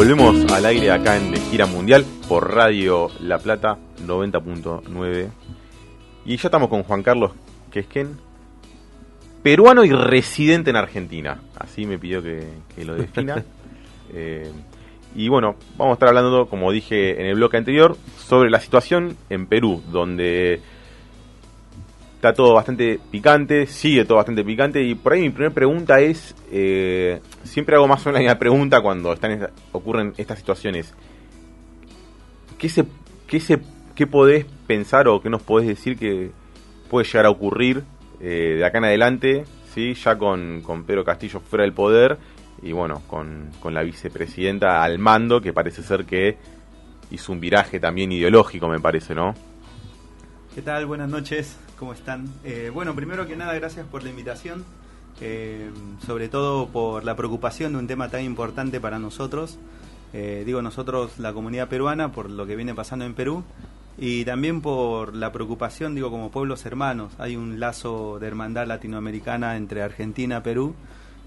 volvemos al aire acá en De Gira Mundial por Radio La Plata 90.9. Y ya estamos con Juan Carlos Quesquen, peruano y residente en Argentina. Así me pidió que, lo defina. Eh, y bueno, vamos a estar hablando, como dije en el bloque anterior, sobre la situación en Perú, donde está todo bastante picante, sigue todo bastante picante. Y por ahí mi primera pregunta es, eh, siempre hago más o menos la pregunta cuando están ocurren estas situaciones. ¿Qué, se, qué, se, ¿Qué podés pensar o qué nos podés decir que puede llegar a ocurrir eh, de acá en adelante, ¿sí? ya con, con Pedro Castillo fuera del poder y bueno, con, con la vicepresidenta al mando, que parece ser que hizo un viraje también ideológico, me parece, ¿no? ¿Qué tal? Buenas noches. ¿Cómo están? Eh, bueno, primero que nada, gracias por la invitación, eh, sobre todo por la preocupación de un tema tan importante para nosotros. Eh, digo nosotros, la comunidad peruana, por lo que viene pasando en Perú, y también por la preocupación, digo, como pueblos hermanos. Hay un lazo de hermandad latinoamericana entre Argentina y Perú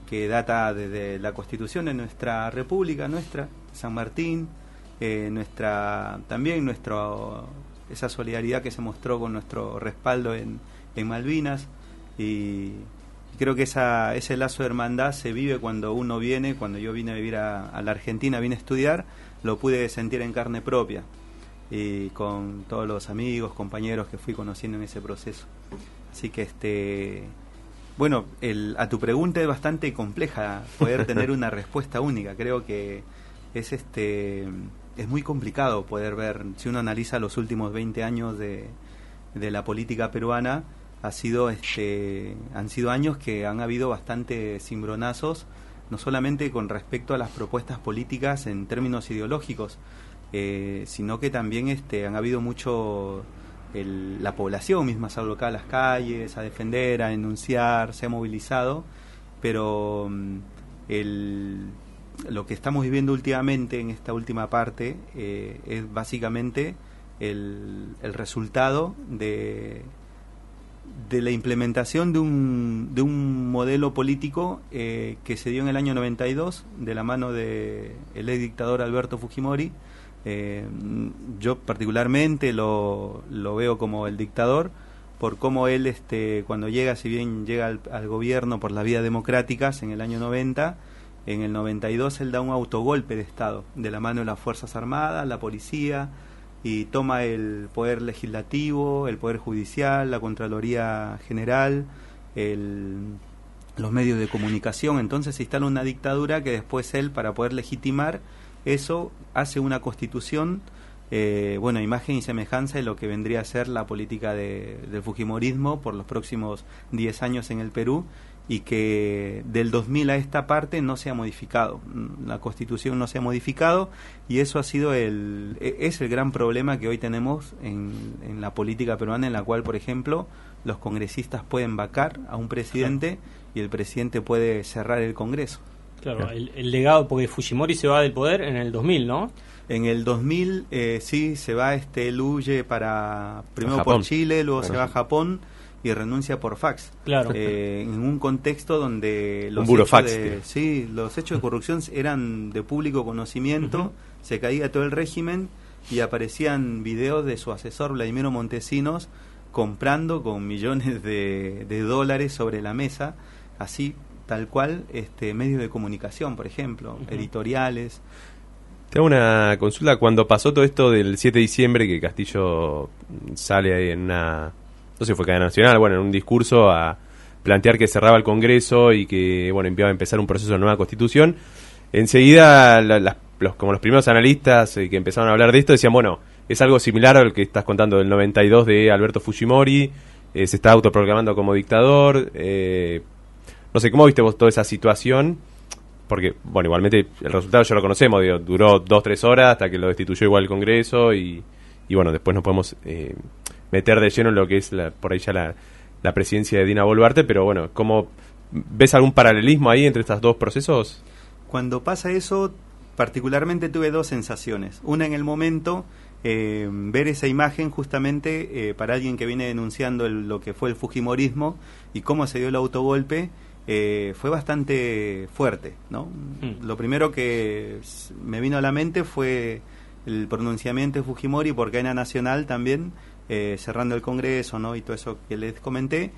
que data desde la constitución de nuestra república, nuestra, San Martín, nuestra también nuestro esa solidaridad que se mostró con nuestro respaldo en, en Malvinas y creo que esa, ese lazo de hermandad se vive cuando uno viene, cuando yo vine a vivir a, la Argentina, vine a estudiar, lo pude sentir en carne propia y con todos los amigos, compañeros que fui conociendo en ese proceso. Así que este bueno, el, a tu pregunta es bastante compleja poder tener una respuesta única. Creo que es este es muy complicado poder ver, si uno analiza los últimos 20 años de, de la política peruana, ha sido este, han sido años que han habido bastante cimbronazos, no solamente con respecto a las propuestas políticas en términos ideológicos, eh, sino que también este, han habido mucho la población misma se ha a las calles, a defender, a denunciar, se ha movilizado, pero mm, el, lo que estamos viviendo últimamente en esta última parte eh, es básicamente el, el, resultado de, de la implementación de un, de un modelo político eh, que se dio en el año 92 de la mano del el ex dictador Alberto Fujimori. Eh, yo particularmente lo, lo veo como el dictador por cómo él este, cuando llega, si bien llega al, al gobierno por las vías democráticas en el año 90, en el 92 él da un autogolpe de Estado de la mano de las Fuerzas Armadas, la policía, y toma el poder legislativo, el poder judicial, la Contraloría General, los medios de comunicación. Entonces se instala una dictadura que después él, para poder legitimar eso, hace una constitución, eh, bueno, imagen y semejanza de lo que vendría a ser la política de, del Fujimorismo por los próximos 10 años en el Perú y que del 2000 a esta parte no se ha modificado, la constitución no se ha modificado y eso ha sido el, e, es el gran problema que hoy tenemos en, en la política peruana en la cual, por ejemplo, los congresistas pueden vacar a un presidente y el presidente puede cerrar el Congreso. Claro, el, legado, porque Fujimori se va del poder en el 2000, ¿no? En el 2000 eh, sí se va, este, él huye para, primero por Chile, luego se va a Japón y renuncia por fax. Claro. Eh, en un contexto donde los, hechos de, sí, los hechos de corrupción eran de público conocimiento, se caía todo el régimen y aparecían videos de su asesor Vladimiro Montesinos comprando con millones de, dólares sobre la mesa, así tal cual, este medios de comunicación, por ejemplo, editoriales. Tengo una consulta. Cuando pasó todo esto del 7 de diciembre, que Castillo sale en una no sé, fue cadena nacional, bueno, en un discurso a plantear que cerraba el Congreso y que, bueno, iba a empezar un proceso de nueva constitución. Enseguida, como los primeros analistas eh, que empezaron a hablar de esto, decían, bueno, es algo similar al que estás contando del 92 de Alberto Fujimori, eh, se está autoproclamando como dictador. Eh, no sé, ¿cómo viste vos toda esa situación? Porque, bueno, igualmente el resultado ya lo conocemos, duró dos, tres horas hasta que lo destituyó igual el Congreso y, y bueno, después nos podemos meter de lleno en lo que es la, por ahí ya la, presidencia de Dina Boluarte, pero bueno, ¿cómo ves algún paralelismo ahí entre estos dos procesos? Cuando pasa eso, particularmente tuve dos sensaciones. Una en el momento, eh, ver esa imagen justamente eh, para alguien que viene denunciando lo que fue el Fujimorismo y cómo se dio el autogolpe eh, fue bastante fuerte. ¿no? Mm. Lo primero que me vino a la mente fue el pronunciamiento de Fujimori por cadena nacional también, eh, cerrando el Congreso ¿no? y todo eso que les comenté.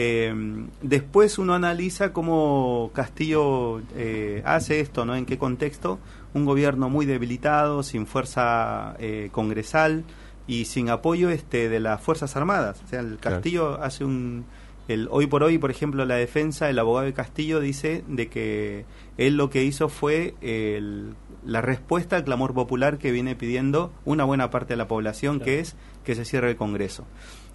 Eh, después uno analiza cómo Castillo eh, hace esto, ¿no? En qué contexto. Un gobierno muy debilitado, sin fuerza eh, congresal y sin apoyo este de las Fuerzas Armadas. O sea, el Claro. Castillo hace un... El, hoy por hoy, por ejemplo, la defensa, el abogado de Castillo dice de que él lo que hizo fue el- la respuesta al clamor popular que viene pidiendo una buena parte de la población, Claro. que es que se cierre el Congreso.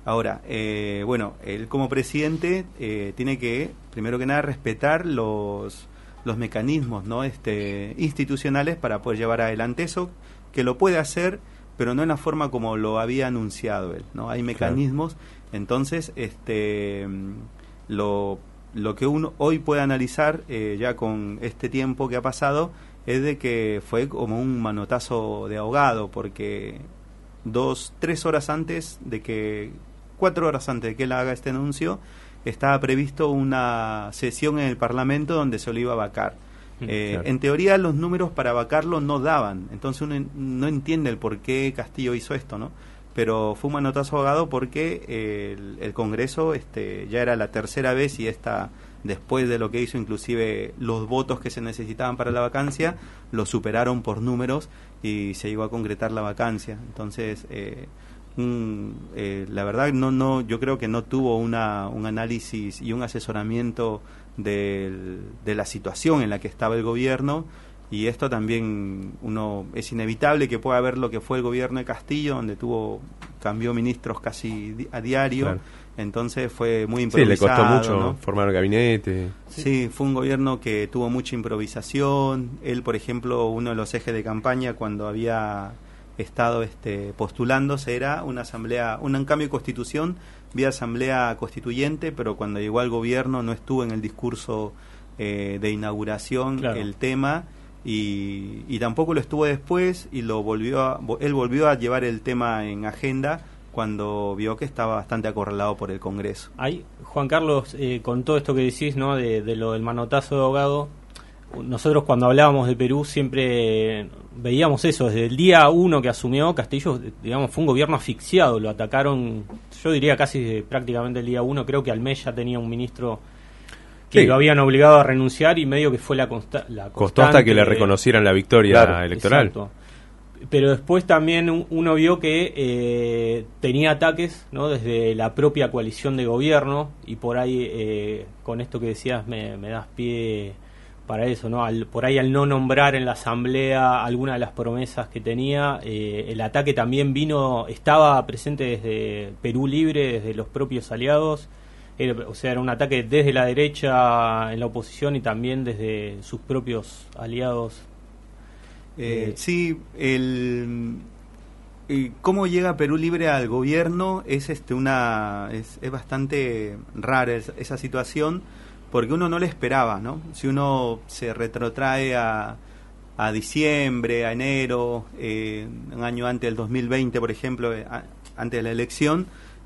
Ahora, eh, bueno, él como presidente eh, tiene que, primero que nada, respetar los, los mecanismos ¿no? este, institucionales para poder llevar adelante eso, que lo puede hacer, pero no en la forma como lo había anunciado él. ¿no? Hay mecanismos, entonces, este, lo, lo que uno hoy puede analizar, eh, ya con este tiempo que ha pasado, es de que fue como un manotazo de ahogado, porque dos, tres horas antes de que, cuatro horas antes de que él haga este anuncio, estaba previsto una sesión en el Parlamento donde se lo iba a vacar. Mm, Eh, claro. En teoría los números para vacarlo no daban, entonces uno no entiende el por qué Castillo hizo esto, ¿no? Pero fue un manotazo ahogado porque el, el Congreso este, ya era la tercera vez y esta después de lo que hizo, inclusive los votos que se necesitaban para la vacancia, lo superaron por números y se llegó a concretar la vacancia. Entonces, eh, un- eh, la verdad, no, no, yo creo que no tuvo una, un análisis y un asesoramiento del- de la situación en la que estaba el gobierno. Y esto también uno es inevitable que pueda ver lo que fue el gobierno de Castillo, donde tuvo cambió ministros casi di- a diario. Claro. Entonces fue muy Sí, improvisado. le costó mucho ¿no? formar el gabinete. Sí, fue un gobierno que tuvo mucha improvisación. Él, por ejemplo, uno de los ejes de campaña cuando había estado este, postulándose era una asamblea, un, un cambio de constitución vía asamblea constituyente, pero cuando llegó al gobierno no estuvo en el discurso eh, de inauguración Claro. el tema y, y tampoco lo estuvo después y lo volvió a- él volvió a llevar el tema en agenda cuando vio que estaba bastante acorralado por el Congreso. Ahí, Juan Carlos, eh, con todo esto que decís, ¿no? De, de lo del manotazo de ahogado, nosotros cuando hablábamos de Perú siempre veíamos eso, desde el día uno que asumió Castillo, digamos, fue un gobierno asfixiado, lo atacaron, yo diría casi prácticamente el día uno, creo que Almeida tenía un ministro que Sí. lo habían obligado a renunciar y medio que fue la, consta la Costó hasta que le reconocieran la victoria Claro, electoral. Exacto. Pero después también un- uno vio que eh, tenía ataques ¿no? desde la propia coalición de gobierno y por ahí, eh, con esto que decías, me, me das pie para eso, ¿no? Al- por ahí al no nombrar en la asamblea alguna de las promesas que tenía, eh, el ataque también vino, estaba presente desde Perú Libre, desde los propios aliados, Era- o sea, era un ataque desde la derecha en la oposición y también desde sus propios aliados Eh, Eh, sí, el eh, cómo llega Perú Libre al gobierno es este una es, es bastante rara es- esa situación porque uno no le esperaba, ¿no? Si uno se retrotrae a, a diciembre, a enero, eh, un año antes del 2020, por ejemplo, a- antes de la elección,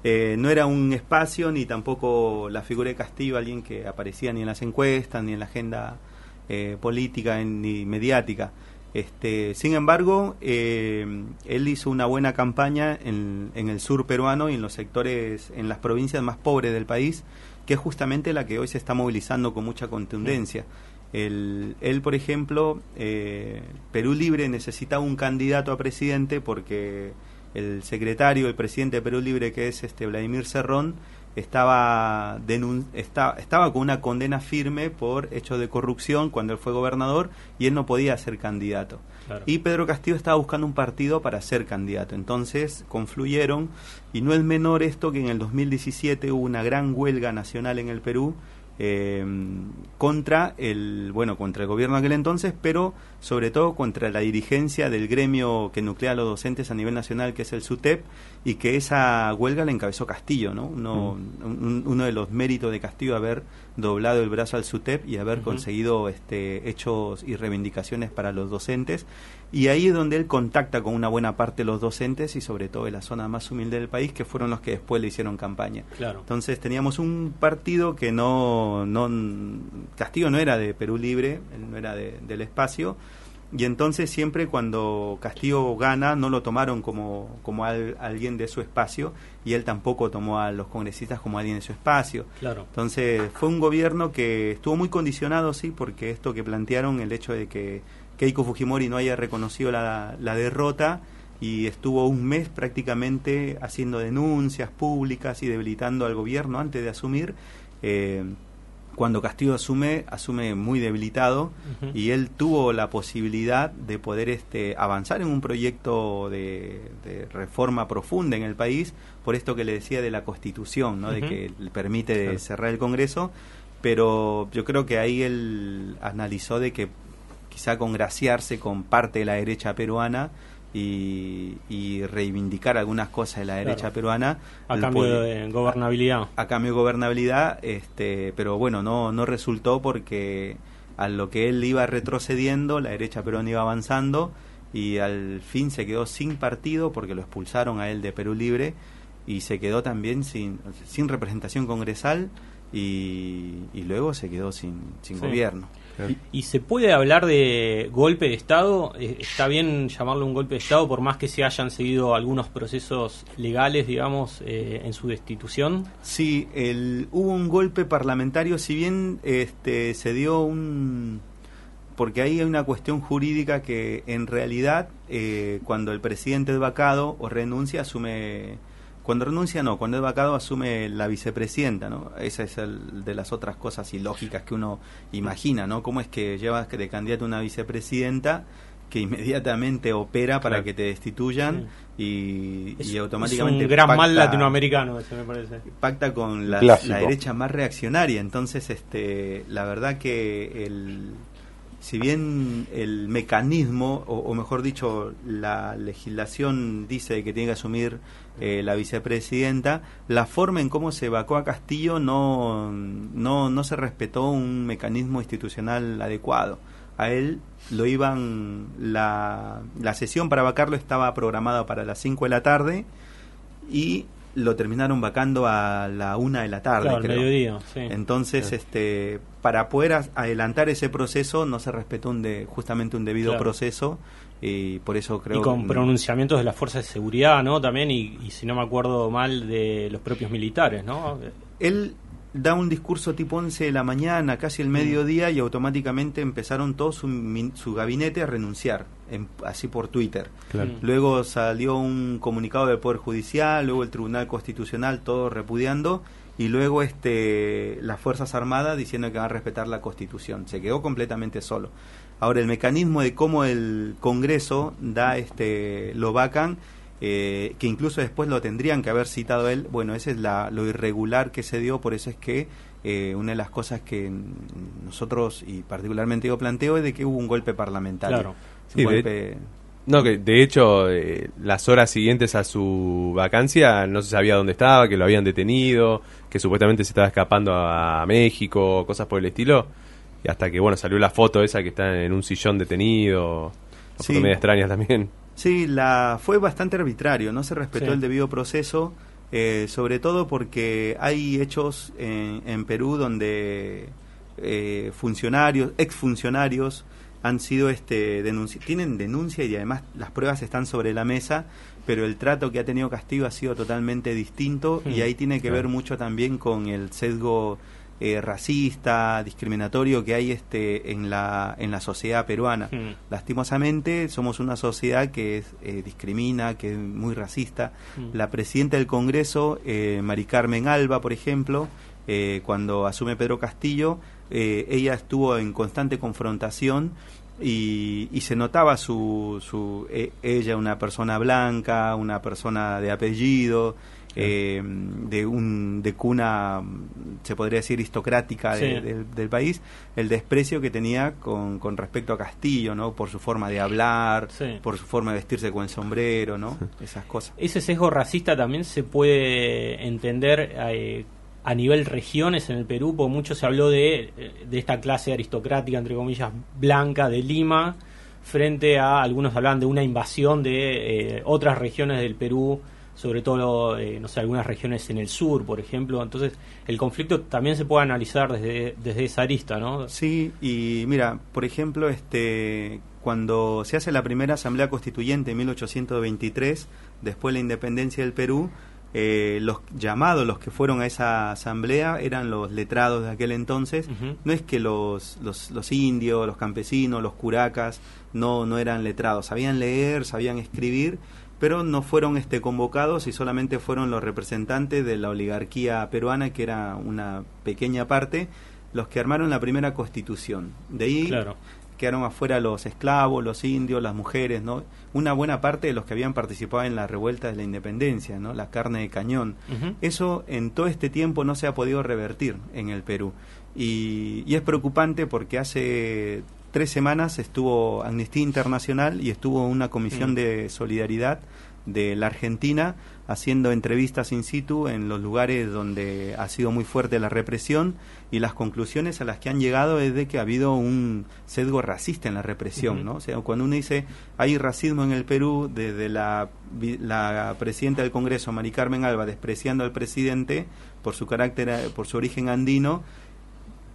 eh, no era un espacio ni tampoco la figura de Castillo, alguien que aparecía ni en las encuestas, ni en la agenda eh, política, ni mediática. Este, sin embargo, eh, él hizo una buena campaña en, el sur peruano y en los sectores, en las provincias más pobres del país, que es justamente la que hoy se está movilizando con mucha contundencia. El- él, por ejemplo, Perú Libre necesitaba un candidato a presidente porque el secretario, el presidente de Perú Libre, que es este Vladimir Cerrón, estaba, denun- esta- estaba con una condena firme por hechos de corrupción cuando él fue gobernador y él no podía ser candidato. Claro. Y Pedro Castillo estaba buscando un partido para ser candidato. Entonces confluyeron y no es menor esto que en el 2017 hubo una gran huelga nacional en el Perú eh, contra el bueno contra el gobierno de aquel entonces, pero sobre todo contra la dirigencia del gremio que nuclea a los docentes a nivel nacional, que es el SUTEP, y que esa huelga la encabezó Castillo, ¿no? Uno, un- uno de los méritos de Castillo haber doblado el brazo al SUTEP y haber conseguido este, hechos y reivindicaciones para los docentes. Y ahí es donde él contacta con una buena parte de los docentes y sobre todo de la zona más humilde del país, que fueron los que después le hicieron campaña. Claro. Entonces teníamos un partido que no no, no Castillo no era de Perú Libre, él no era de- del espacio, y entonces siempre cuando Castillo gana no lo tomaron como, como al- alguien de su espacio, y él tampoco tomó a los congresistas como alguien de su espacio. Claro. Entonces fue un gobierno que estuvo muy condicionado, sí, porque esto que plantearon, el hecho de que Keiko Fujimori no haya reconocido la, la derrota y estuvo un mes prácticamente haciendo denuncias públicas y debilitando al gobierno antes de asumir. eh, cuando Castillo asume, asume muy debilitado y él tuvo la posibilidad de poder este, avanzar en un proyecto de, de reforma profunda en el país, por esto que le decía de la constitución, ¿no? de que le permite Claro. cerrar el Congreso, pero yo creo que ahí él analizó de que quizá congraciarse con parte de la derecha peruana y, y reivindicar algunas cosas de la derecha Claro. peruana A cambio puede- de gobernabilidad. a cambio de gobernabilidad, este, pero bueno, no, no resultó porque a lo que él iba retrocediendo, la derecha peruana iba avanzando y al fin se quedó sin partido porque lo expulsaron a él de Perú Libre y se quedó también sin, sin representación congresal y, y luego se quedó sin, sin Sí. gobierno. ¿Y se puede hablar de golpe de Estado? Eh, ¿Está bien llamarlo un golpe de Estado por más que se hayan seguido algunos procesos legales, digamos, eh, en su destitución? Sí, el, hubo un golpe parlamentario, si bien este, se dio un... Porque ahí hay una cuestión jurídica que en realidad eh, cuando el presidente es vacado o renuncia, asume... Cuando renuncia no, cuando es vacado asume la vicepresidenta, ¿no? Esa es el, de las otras cosas ilógicas que uno imagina, ¿no? ¿Cómo es que llevas de candidato una vicepresidenta que inmediatamente opera para Claro. que te destituyan y, Es, y automáticamente... es un gran mal pacta- latinoamericano, ese me parece. pacta con la, la derecha más reaccionaria. Entonces, este, la verdad que el, si bien el mecanismo, o, mejor dicho, la legislación dice que tiene que asumir eh, la vicepresidenta, la forma en cómo se vacó a Castillo no, no, no se respetó un mecanismo institucional adecuado. A él lo iban, la, la sesión para vacarlo estaba programada para las 5 de la tarde y lo terminaron vacando a la una de la tarde, Claro, al creo. mediodía, sí. Entonces, este, para poder adelantar ese proceso no se respetó un de, justamente un debido Claro. proceso y por eso creo y con que- pronunciamientos de las fuerzas de seguridad, ¿no? También, y, y si no me acuerdo mal, de los propios militares, ¿no? él da un discurso tipo 11 de la mañana, casi el mediodía, y automáticamente empezaron todo su, min- su gabinete a renunciar, en- así por Twitter. Claro. Mm. Luego salió un comunicado del Poder Judicial, luego el Tribunal Constitucional, todo repudiando, y luego este las Fuerzas Armadas diciendo que van a respetar la Constitución. Se quedó completamente solo. Ahora, el mecanismo de cómo el Congreso da este lo vacan, eh, que incluso después lo tendrían que haber citado él, bueno, ese es la, lo irregular que se dio, por eso es que eh, una de las cosas que nosotros, y particularmente yo planteo, es de que hubo un golpe parlamentario. Claro. Un de- golpe- No, que de hecho, eh, las horas siguientes a su vacancia no se sabía dónde estaba, que lo habían detenido, que supuestamente se estaba escapando a México, cosas por el estilo. Y hasta que, bueno, salió la foto esa que está en un sillón detenido. Una Sí. foto media extraña también. Sí, la, fue bastante arbitrario, no se respetó Sí. el debido proceso, eh, sobre todo porque hay hechos en, en Perú donde eh, funcionarios, exfuncionarios, han sido este denunci tienen denuncia y además las pruebas están sobre la mesa, pero el trato que ha tenido Castillo ha sido totalmente distinto y Hmm, ahí tiene que claro. ver mucho también con el sesgo eh, racista, discriminatorio que hay este en la en la sociedad peruana. Mm. Lastimosamente somos una sociedad que es, eh, discrimina, que es muy racista. Mm. La presidenta del Congreso, eh, Mari Carmen Alba, por ejemplo, eh, cuando asume Pedro Castillo, eh, ella estuvo en constante confrontación y, y se notaba su, su eh, ella una persona blanca, una persona de apellido, eh, de un de cuna se podría decir aristocrática de- del, país, el desprecio que tenía con, con respecto a Castillo, ¿no? Por su forma de hablar, Sí. por su forma de vestirse con el sombrero, ¿no? Esas cosas. Ese sesgo racista también se puede entender eh, a nivel regiones en el Perú, porque mucho se habló de, eh, de esta clase aristocrática, entre comillas, blanca de Lima, frente a algunos hablaban de una invasión de eh, otras regiones del Perú sobre todo, eh, no sé, algunas regiones en el sur, por ejemplo. Entonces, el conflicto también se puede analizar desde, desde esa arista, ¿no? Sí, y mira, por ejemplo, este cuando se hace la primera Asamblea Constituyente en 1823, después de la independencia del Perú, eh, los llamados, los que fueron a esa asamblea, eran los letrados de aquel entonces. No es que los, los, los, indios, los campesinos, los curacas no, no eran letrados, sabían leer, sabían escribir, pero no fueron este, convocados y solamente fueron los representantes de la oligarquía peruana, que era una pequeña parte, los que armaron la primera constitución. De ahí quedaron afuera los esclavos, los indios, las mujeres, ¿no? Una buena parte de los que habían participado en la revuelta de la independencia, ¿no? La carne de cañón. Eso en todo este tiempo no se ha podido revertir en el Perú. Y, y es preocupante porque hace tres semanas estuvo Amnistía Internacional y estuvo una comisión mm. de solidaridad de la Argentina haciendo entrevistas in situ en los lugares donde ha sido muy fuerte la represión y las conclusiones a las que han llegado es de que ha habido un sesgo racista en la represión, ¿no? O sea, cuando uno dice hay racismo en el Perú desde la, la presidenta del Congreso, Mari Carmen Alba, despreciando al presidente por su carácter, por su origen andino,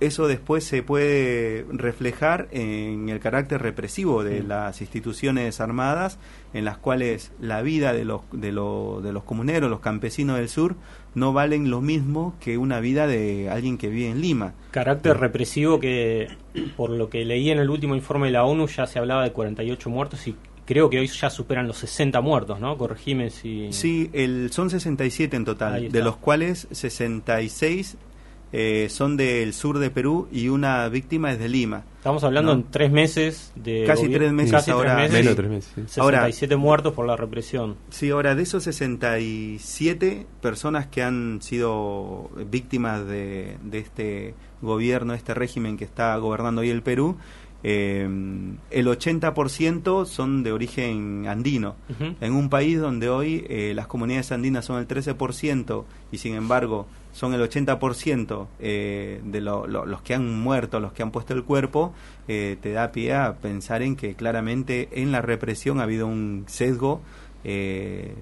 eso después se puede reflejar en el carácter represivo de las instituciones armadas, en las cuales la vida de los, de, de los comuneros, los campesinos del sur, no valen lo mismo que una vida de alguien que vive en Lima. Carácter represivo que, por lo que leí en el último informe de la ONU, ya se hablaba de 48 muertos y creo que hoy ya superan los 60 muertos, ¿no? Corregime si... Sí, el, son 67 en total, de los cuales 66 eh, son del sur de Perú y una víctima es de Lima. Estamos hablando en tres meses de... Casi tres meses ahora. menos tres meses. 67 muertos por la represión. Sí, ahora de esos 67 personas que han sido víctimas de, de este gobierno, este régimen que está gobernando hoy el Perú, eh, el 80% son de origen andino. En un país donde hoy eh, las comunidades andinas son el 13% y sin embargo son el 80% eh, de los que han muerto, los que han puesto el cuerpo, eh, te da pie a pensar en que claramente en la represión ha habido un sesgo eh,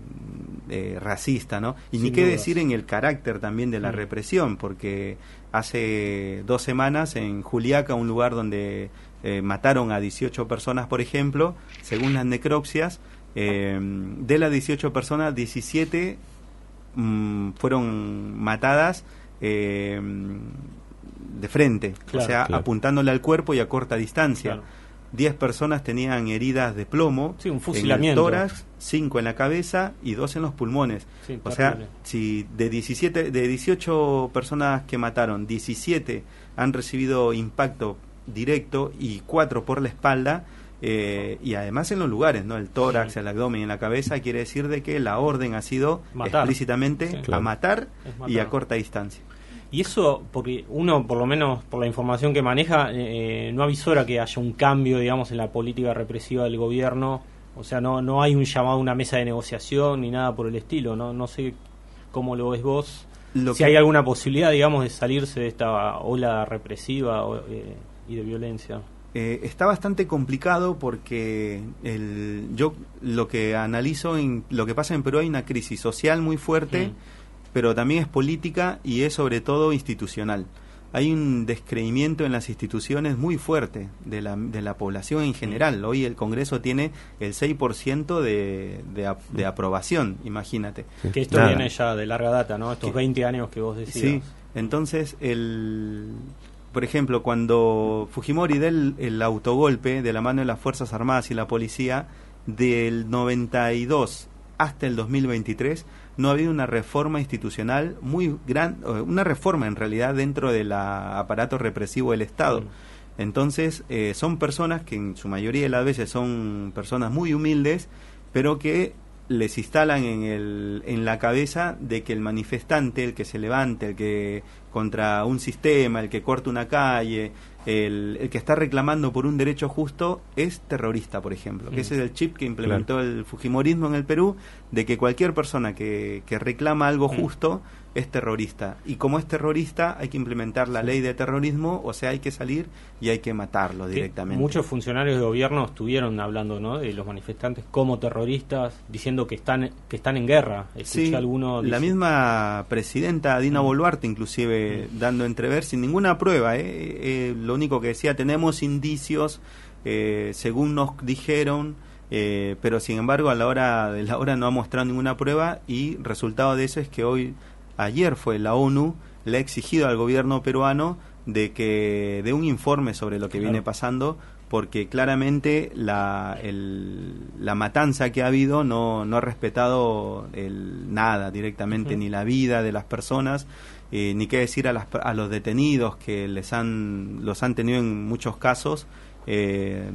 racista, ¿no? Y ni qué decir en el carácter también de la mm. represión, porque hace dos semanas en Juliaca, un lugar donde mataron a 18 personas, por ejemplo, según las necropsias, de las 18 personas, 17 Mm, fueron matadas eh, de frente, o sea, apuntándole al cuerpo y a corta distancia. Diez personas tenían heridas de plomo un fusilamiento. en el tórax, cinco en la cabeza y dos en los pulmones. o sea, si de 17 de 18 personas que mataron, 17 han recibido impacto directo y cuatro por la espalda, eh, y además en los lugares, ¿no? El tórax, el abdomen y en la cabeza quiere decir de que la orden ha sido explícitamente a matar, y a corta distancia. Y eso, porque uno, por lo menos por la información que maneja, eh, no avisora que haya un cambio, digamos, en la política represiva del gobierno. O sea, no, no hay un llamado a una mesa de negociación ni nada por el estilo. No, no sé cómo lo ves vos. si hay alguna posibilidad, digamos, de salirse de esta ola represiva eh, y de violencia. Eh, está bastante complicado porque el, yo lo que analizo en lo que pasa en Perú hay una crisis social muy fuerte, pero también es política y es sobre todo institucional. Hay un descreimiento en las instituciones muy fuerte de la, de la población en general. Hoy el Congreso tiene el 6% de, de, de, aprobación, imagínate. Que esto viene ya de larga data, ¿no? Estos 20 años que vos decías. Sí, entonces el por ejemplo, cuando Fujimori dio el, autogolpe de la mano de las Fuerzas Armadas y la policía, del 92 hasta el 2023, no ha habido una reforma institucional muy gran, una reforma en realidad dentro del aparato represivo del Estado. Mm. Entonces, eh, son personas que en su mayoría de las veces son personas muy humildes, pero que les instalan en, el, en la cabeza de que el manifestante, el que se levante, el que contra un sistema, el que corta una calle, el, el, que está reclamando por un derecho justo es terrorista, por ejemplo, que Mm. ese es el chip que implementó el Fujimorismo en el Perú, de que cualquier persona que, que reclama algo Mm. justo es terrorista. Y como es terrorista, hay que implementar la ley de terrorismo, o sea, hay que salir y hay que matarlo directamente. Muchos funcionarios de gobierno estuvieron hablando ¿no? de los manifestantes como terroristas, diciendo que están que están en guerra. Escuché Sí, alguno la misma presidenta Dina Mm. Boluarte, inclusive dando entrever sin ninguna prueba, ¿eh? Eh, lo único que decía, tenemos indicios, eh, según nos dijeron, eh, pero sin embargo a la hora de la hora no ha mostrado ninguna prueba y resultado de eso es que hoy, ayer fue la ONU, le ha exigido al gobierno peruano de que dé un informe sobre lo que Claro. viene pasando porque claramente la, el- la matanza que ha habido no, no ha respetado el, nada directamente, ni la vida de las personas, eh, ni qué decir a, las, a los detenidos que les han, los han tenido en muchos casos eh,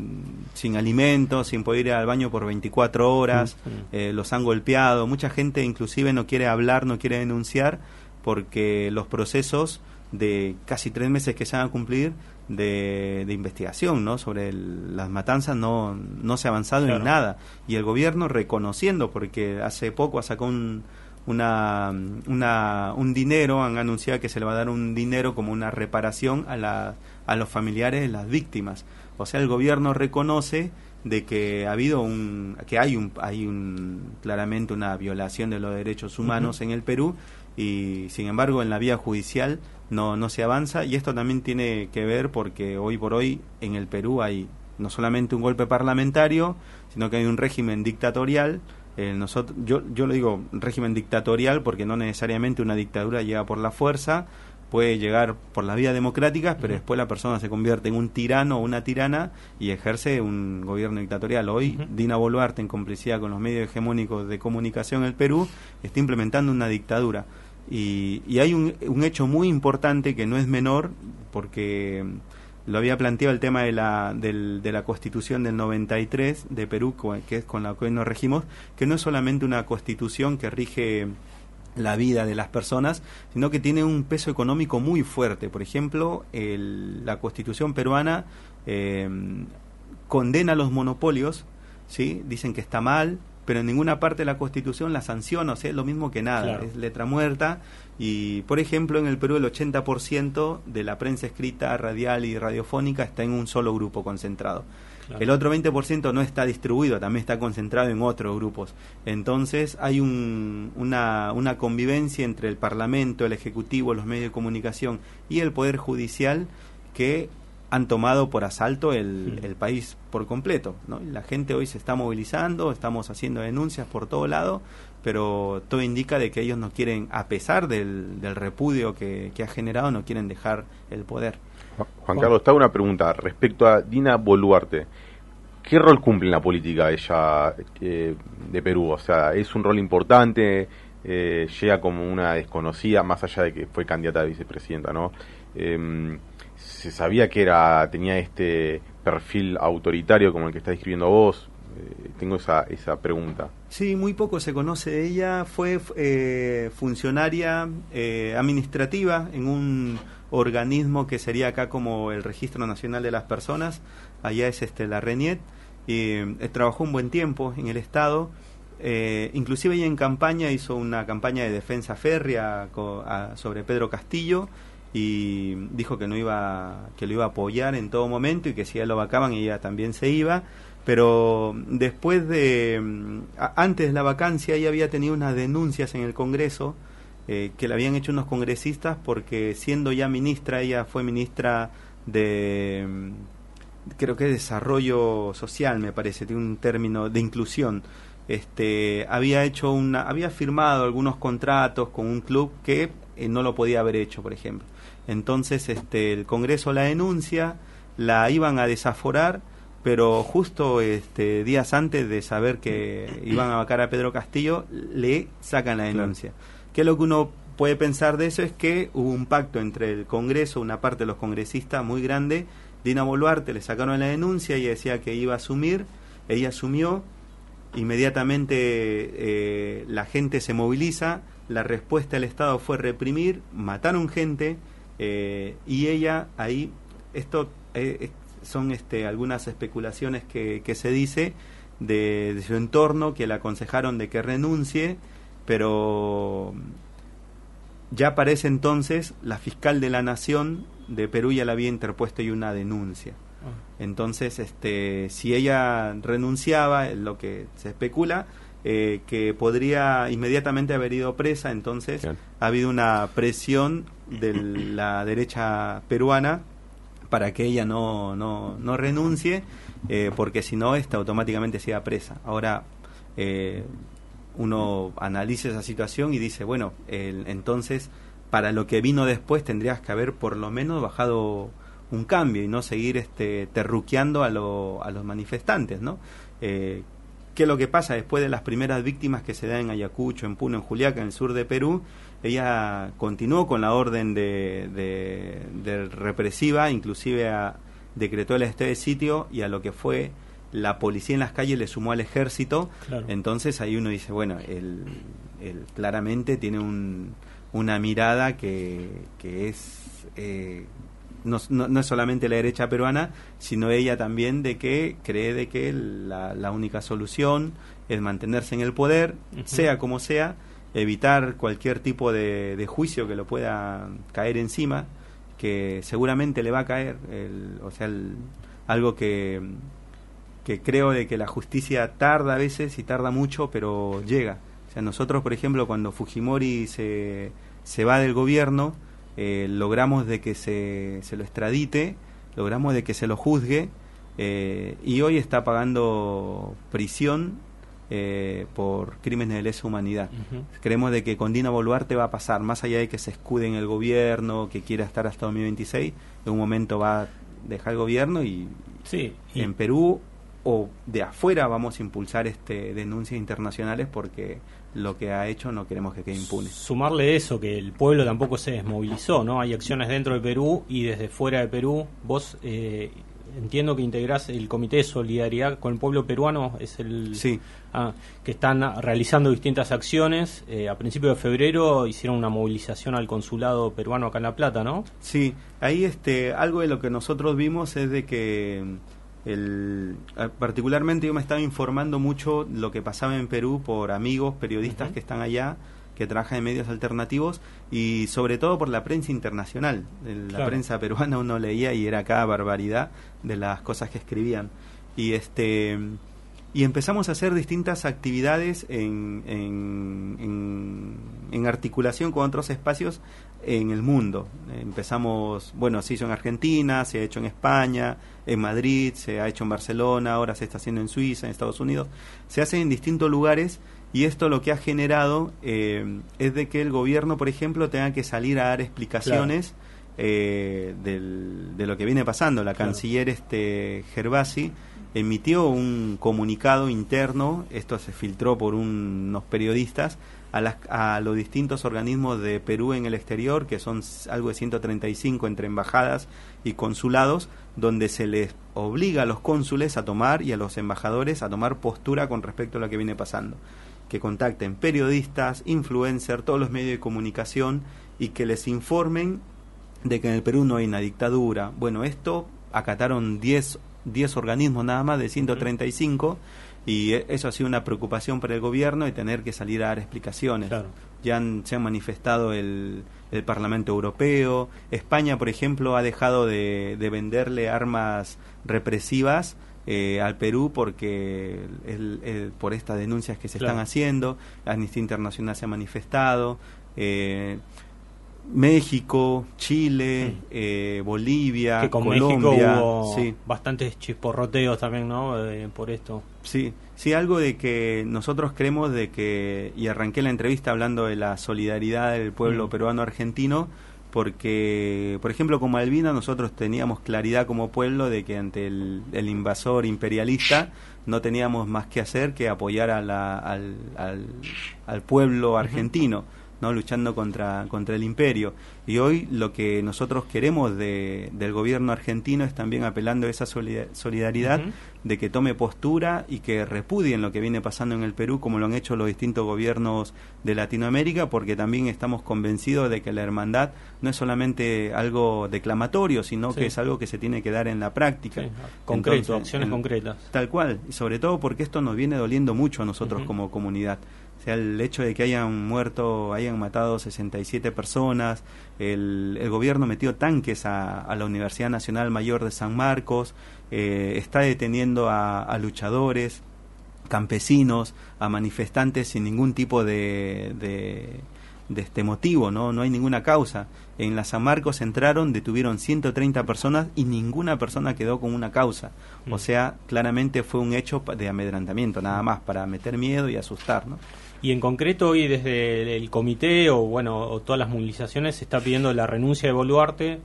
sin alimentos, sin poder ir al baño por 24 horas, eh, los han golpeado, mucha gente inclusive no quiere hablar, no quiere denunciar porque los procesos de casi tres meses que se van a cumplir de, de investigación ¿no? sobre el- las matanzas no, no se ha avanzado Claro. en nada. Y el gobierno reconociendo, porque hace poco ha sacado un, una, una, un dinero, han anunciado que se le va a dar un dinero como una reparación a, la, a los familiares de las víctimas. O sea, el gobierno reconoce de que ha habido un que hay un hay un claramente una violación de los derechos humanos en el Perú y sin embargo en la vía judicial no no se avanza y esto también tiene que ver porque hoy por hoy en el Perú hay no solamente un golpe parlamentario sino que hay un régimen dictatorial eh, nosotros yo yo lo digo régimen dictatorial porque no necesariamente una dictadura llega por la fuerza puede llegar por la vía democrática, pero después la persona se convierte en un tirano o una tirana y ejerce un gobierno dictatorial. Hoy. Dina Boluarte, en complicidad con los medios hegemónicos de comunicación en el Perú, está implementando una dictadura. Y, y hay un, un hecho muy importante que no es menor, porque lo había planteado el tema de la, de la constitución del 93 de Perú, que es con la que hoy nos regimos, que no es solamente una constitución que rige la vida de las personas, sino que tiene un peso económico muy fuerte. Por ejemplo, el- la constitución peruana eh, condena los monopolios, ¿sí? dicen que está mal, pero en ninguna parte de la constitución la sanciona, o sea, es lo mismo que nada, Claro. es letra muerta. Y, por ejemplo, en el Perú el 80% de la prensa escrita, radial y radiofónica está en un solo grupo concentrado. Claro. El otro 20% no está distribuido, también está concentrado en otros grupos. Entonces hay un- una, una convivencia entre el Parlamento, el Ejecutivo, los medios de comunicación y el Poder Judicial que han tomado por asalto el, el país por completo. ¿no? La gente hoy se está movilizando, estamos haciendo denuncias por todo lado, pero todo indica de que ellos no quieren, a pesar del, del repudio que, que ha generado, no quieren dejar el poder. Juan- Carlos, hago una pregunta respecto a Dina Boluarte. ¿Qué rol cumple en la política ella eh, de Perú? O sea, ¿es un rol importante? Eh, ¿Llega como una desconocida, más allá de que fue candidata a vicepresidenta, ¿no? Eh, ¿Se sabía que era tenía este perfil autoritario como el que está describiendo vos? Eh, tengo esa, esa pregunta. Sí, muy poco se conoce de ella. Fue eh, funcionaria eh, administrativa en un organismo que sería acá como el Registro Nacional de las Personas. Allá es este la RENIET. Eh, trabajó un buen tiempo en el Estado. Eh, inclusive ella en campaña hizo una campaña de defensa férrea co- a- sobre Pedro Castillo y dijo que no iba que lo iba a apoyar en todo momento y que si ya lo vacaban ella también se iba. Pero después de antes de la vacancia ella había tenido unas denuncias en el Congreso eh, que le habían hecho unos congresistas porque siendo ya ministra ella fue ministra de creo que desarrollo social me parece tiene un término de inclusión. Este había hecho una había firmado algunos contratos con un club que eh, no lo podía haber hecho por ejemplo. Entonces este el Congreso la denuncia la iban a desaforar pero justo este días antes de saber que iban a vacar a Pedro Castillo le sacan la denuncia. Que lo que uno puede pensar de eso es que hubo un pacto entre el Congreso una parte de los congresistas muy grande Dina Boluarte le sacaron la denuncia y decía que iba a asumir. Ella asumió. Inmediatamente eh, la gente se moviliza, la respuesta del Estado fue reprimir, mataron gente. Eh, y ella ahí esto eh, son este, algunas especulaciones que, se dice de, su entorno que le aconsejaron de que renuncie, pero ya para ese entonces la fiscal de la nación de Perú ya le había interpuesto y una denuncia. Ah. Entonces, este, si ella renunciaba, lo que se especula, eh, que podría inmediatamente haber ido presa, entonces Bien. ha habido una presión de la derecha peruana para que ella no, no, no renuncie, eh, porque si no, esta automáticamente se iba presa. Ahora, eh, uno analiza esa situación y dice, bueno, el, entonces para lo que vino después tendrías que haber por lo menos bajado un cambio y no seguir este, terruqueando a, lo, a los manifestantes, ¿no? Eh, ¿Qué es lo que pasa después de las primeras víctimas que se dan en Ayacucho, en Puno, en Juliaca, en el sur de Perú? Ella continuó con la orden de, de, de represiva, inclusive a, decretó el estado de sitio y a lo que fue la policía en las calles le sumó al ejército. Claro. Entonces ahí uno dice, bueno, él, él claramente tiene un, una mirada que, que es... Eh, no, no, no, es solamente la derecha peruana, sino ella también de que cree de que la, la única solución es mantenerse en el poder, uh -huh. sea como sea, evitar cualquier tipo de, de, juicio que lo pueda caer encima, que seguramente le va a caer, el, o sea, el, algo que, que creo de que la justicia tarda a veces y tarda mucho, pero llega. Sea, nosotros, por ejemplo, cuando Fujimori se, se va del gobierno, eh, logramos de que se, se, lo extradite, logramos de que se lo juzgue eh, y hoy está pagando prisión eh, por crímenes de lesa humanidad. Uh -huh. Creemos de que con Dina Boluarte va a pasar, más allá de que se escude en el gobierno, que quiera estar hasta 2026, en un momento va a dejar el gobierno y, sí, y en Perú o de afuera vamos a impulsar este denuncias internacionales porque lo que ha hecho no queremos que quede impune. Sumarle eso, que el pueblo tampoco se desmovilizó, ¿no? Hay acciones dentro de Perú y desde fuera de Perú. Vos eh, entiendo que integrás el Comité de Solidaridad con el Pueblo Peruano, es el sí. ah, que están realizando distintas acciones. Eh, a principios de febrero hicieron una movilización al consulado peruano acá en La Plata, ¿no? Sí, ahí este, algo de lo que nosotros vimos es de que el, particularmente yo me estaba informando mucho lo que pasaba en Perú por amigos periodistas uh -huh. que están allá que trabajan en medios alternativos y sobre todo por la prensa internacional la claro. prensa peruana uno leía y era cada barbaridad de las cosas que escribían y este y empezamos a hacer distintas actividades en, en, en, en articulación con otros espacios en el mundo. Empezamos, bueno, se hizo en Argentina, se ha hecho en España, en Madrid, se ha hecho en Barcelona, ahora se está haciendo en Suiza, en Estados Unidos. Se hace en distintos lugares y esto lo que ha generado eh, es de que el gobierno, por ejemplo, tenga que salir a dar explicaciones claro. eh, del, de lo que viene pasando. La claro. canciller este, Gervasi emitió un comunicado interno, esto se filtró por un, unos periodistas, a, a, los distintos organismos de Perú en el exterior, que son algo de 135 entre embajadas y consulados, donde se les obliga a los cónsules a tomar y a los embajadores a tomar postura con respecto a lo que viene pasando. Que contacten periodistas, influencers, todos los medios de comunicación y que les informen de que en el Perú no hay una dictadura. Bueno, esto acataron 10 10 organismos nada más de 135 y eso ha sido una preocupación para el gobierno y tener que salir a dar explicaciones. Claro. Ya han, se han manifestado el, el, Parlamento Europeo, España, por ejemplo, ha dejado de, de venderle armas represivas eh, al Perú porque el, el, por estas denuncias que se claro. están haciendo, Amnistía Internacional se ha manifestado. Eh, México, Chile, sí. eh, Bolivia, que con Colombia, México hubo sí. bastantes chisporroteos también, ¿no? Eh, por esto. Sí, sí, algo de que nosotros creemos de que, y arranqué la entrevista hablando de la solidaridad del pueblo mm. peruano-argentino, porque, por ejemplo, como Albina nosotros teníamos claridad como pueblo de que ante el, el invasor imperialista no teníamos más que hacer que apoyar a la, al, al, al, pueblo argentino. Uh -huh ¿no? luchando contra, contra el imperio. Y hoy lo que nosotros queremos de, del gobierno argentino es también apelando a esa solidaridad de que tome postura y que repudien lo que viene pasando en el Perú, como lo han hecho los distintos gobiernos de Latinoamérica, porque también estamos convencidos de que la hermandad no es solamente algo declamatorio, sino que es algo que se tiene que dar en la práctica. Concreto, acciones concretas. Tal cual, y sobre todo porque esto nos viene doliendo mucho a nosotros como comunidad sea, el hecho de que hayan muerto, hayan matado 67 personas, el, el gobierno metió tanques a, la Universidad Nacional Mayor de San Marcos, eh, está deteniendo a, luchadores, campesinos, a manifestantes sin ningún tipo de, de, este motivo, ¿no? no hay ninguna causa. En la San Marcos entraron, detuvieron 130 personas y ninguna persona quedó con una causa. O mm. sea, claramente fue un hecho de amedrentamiento, nada más, para meter miedo y asustar. ¿no? Y en concreto hoy desde el comité o bueno o todas las movilizaciones se está pidiendo la renuncia de Boluarte,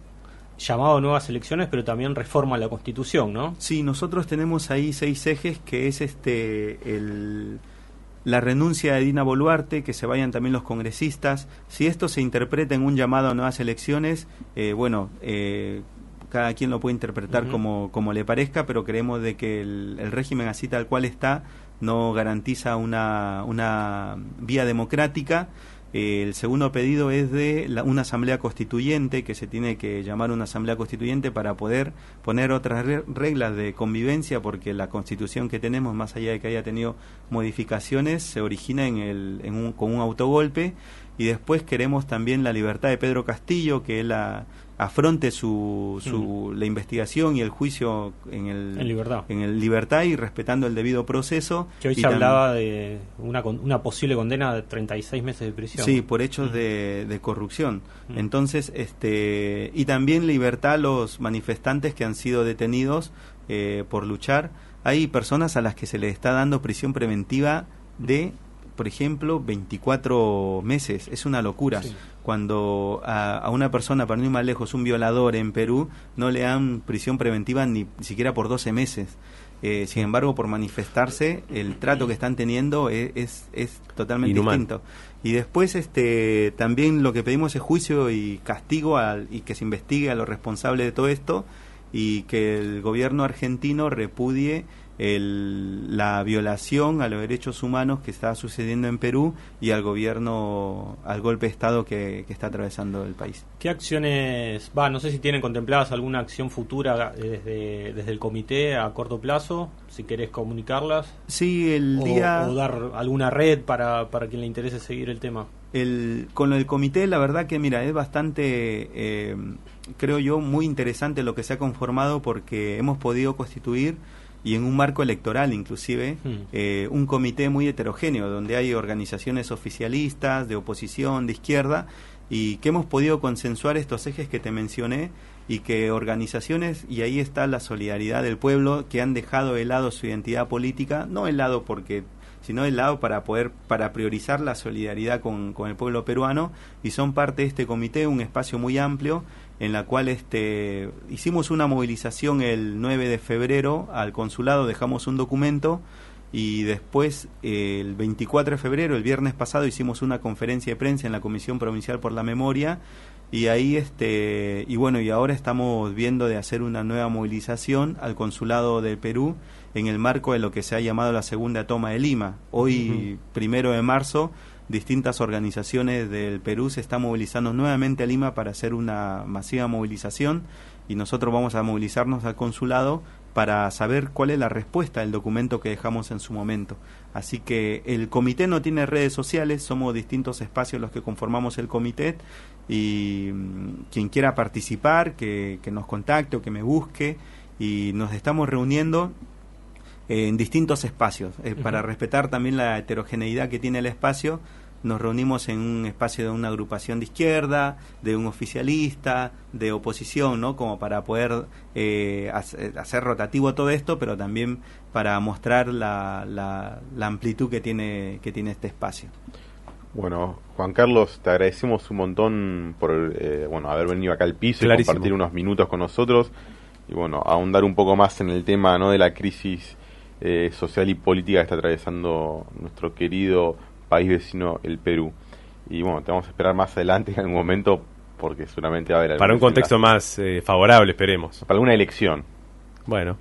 llamado a nuevas elecciones, pero también reforma a la Constitución, ¿no? Sí, nosotros tenemos ahí seis ejes que es este el la renuncia de Dina Boluarte, que se vayan también los congresistas. Si esto se interpreta en un llamado a nuevas elecciones, eh, bueno, eh, cada quien lo puede interpretar como, como le parezca, pero creemos de que el, régimen así tal cual está no garantiza una, una vía democrática. Eh, el segundo pedido es de una asamblea constituyente, que se tiene que llamar una asamblea constituyente para poder poner otras reglas de convivencia, porque la constitución que tenemos, más allá de que haya tenido modificaciones, se origina en el, en un, con un autogolpe. Y después queremos también la libertad de Pedro Castillo, que es la, afronte su, su la investigación y el juicio en el en libertad. en el libertad y respetando el debido proceso. Que hoy se hablaba de una, una posible condena de 36 meses de prisión. Sí por hechos de, de, corrupción. Entonces este y también libertad a los manifestantes que han sido detenidos eh, por luchar. Hay personas a las que se les está dando prisión preventiva de por ejemplo, 24 meses. Es una locura. Cuando a, una persona, para no ir más lejos, un violador en Perú, no le dan prisión preventiva ni, siquiera por 12 meses. Eh, sin embargo, por manifestarse, el trato que están teniendo es, es, totalmente distinto. Y después, este, también lo que pedimos es juicio y castigo al, y que se investigue a los responsables de todo esto y que el gobierno argentino repudie el, la violación a los derechos humanos que está sucediendo en Perú y al gobierno, al golpe de Estado que, está atravesando el país. ¿Qué acciones, va, no sé si tienen contempladas alguna acción futura desde, desde el comité a corto plazo, si querés comunicarlas? Sí, el día... O dar alguna red para, para quien le interese seguir el tema. El, con el comité, la verdad que, mira, es bastante, eh, creo yo, muy interesante lo que se ha conformado porque hemos podido constituir y en un marco electoral inclusive, hmm. eh, un comité muy heterogéneo, donde hay organizaciones oficialistas, de oposición, de izquierda, y que hemos podido consensuar estos ejes que te mencioné y que organizaciones, y ahí está la solidaridad del pueblo, que han dejado de lado su identidad política, no de lado porque sino del lado para poder para priorizar la solidaridad con, con el pueblo peruano y son parte de este comité, un espacio muy amplio en la cual este, hicimos una movilización el 9 de febrero al consulado, dejamos un documento y después el 24 de febrero, el viernes pasado, hicimos una conferencia de prensa en la Comisión Provincial por la Memoria y ahí este y bueno y ahora estamos viendo de hacer una nueva movilización al consulado del Perú en el marco de lo que se ha llamado la segunda toma de Lima hoy primero de marzo distintas organizaciones del Perú se están movilizando nuevamente a Lima para hacer una masiva movilización y nosotros vamos a movilizarnos al consulado para saber cuál es la respuesta del documento que dejamos en su momento. Así que el comité no tiene redes sociales, somos distintos espacios los que conformamos el comité y mm, quien quiera participar, que, que nos contacte o que me busque y nos estamos reuniendo en distintos espacios eh, para respetar también la heterogeneidad que tiene el espacio nos reunimos en un espacio de una agrupación de izquierda, de un oficialista, de oposición, ¿no? Como para poder eh, hacer rotativo todo esto, pero también para mostrar la, la, amplitud que tiene, que tiene este espacio. Bueno, Juan Carlos, te agradecemos un montón por eh, bueno haber venido acá al piso y compartir unos minutos con nosotros y bueno, ahondar un poco más en el tema ¿no? de la crisis eh, social y política que está atravesando nuestro querido país vecino, el Perú. Y bueno, te vamos a esperar más adelante en algún momento porque seguramente va a haber Para un contexto más eh, favorable, esperemos. Para alguna elección. Bueno,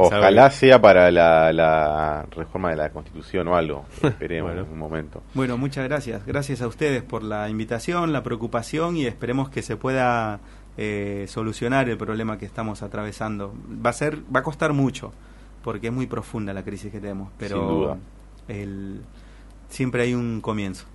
Ojalá sea para la, la reforma de la Constitución o algo. Esperemos Bueno. en un momento. Bueno, muchas gracias. Gracias a ustedes por la invitación, la preocupación y esperemos que se pueda eh, solucionar el problema que estamos atravesando. Va a ser, va a costar mucho porque es muy profunda la crisis que tenemos, pero Sin duda. el- siempre hay un comienzo.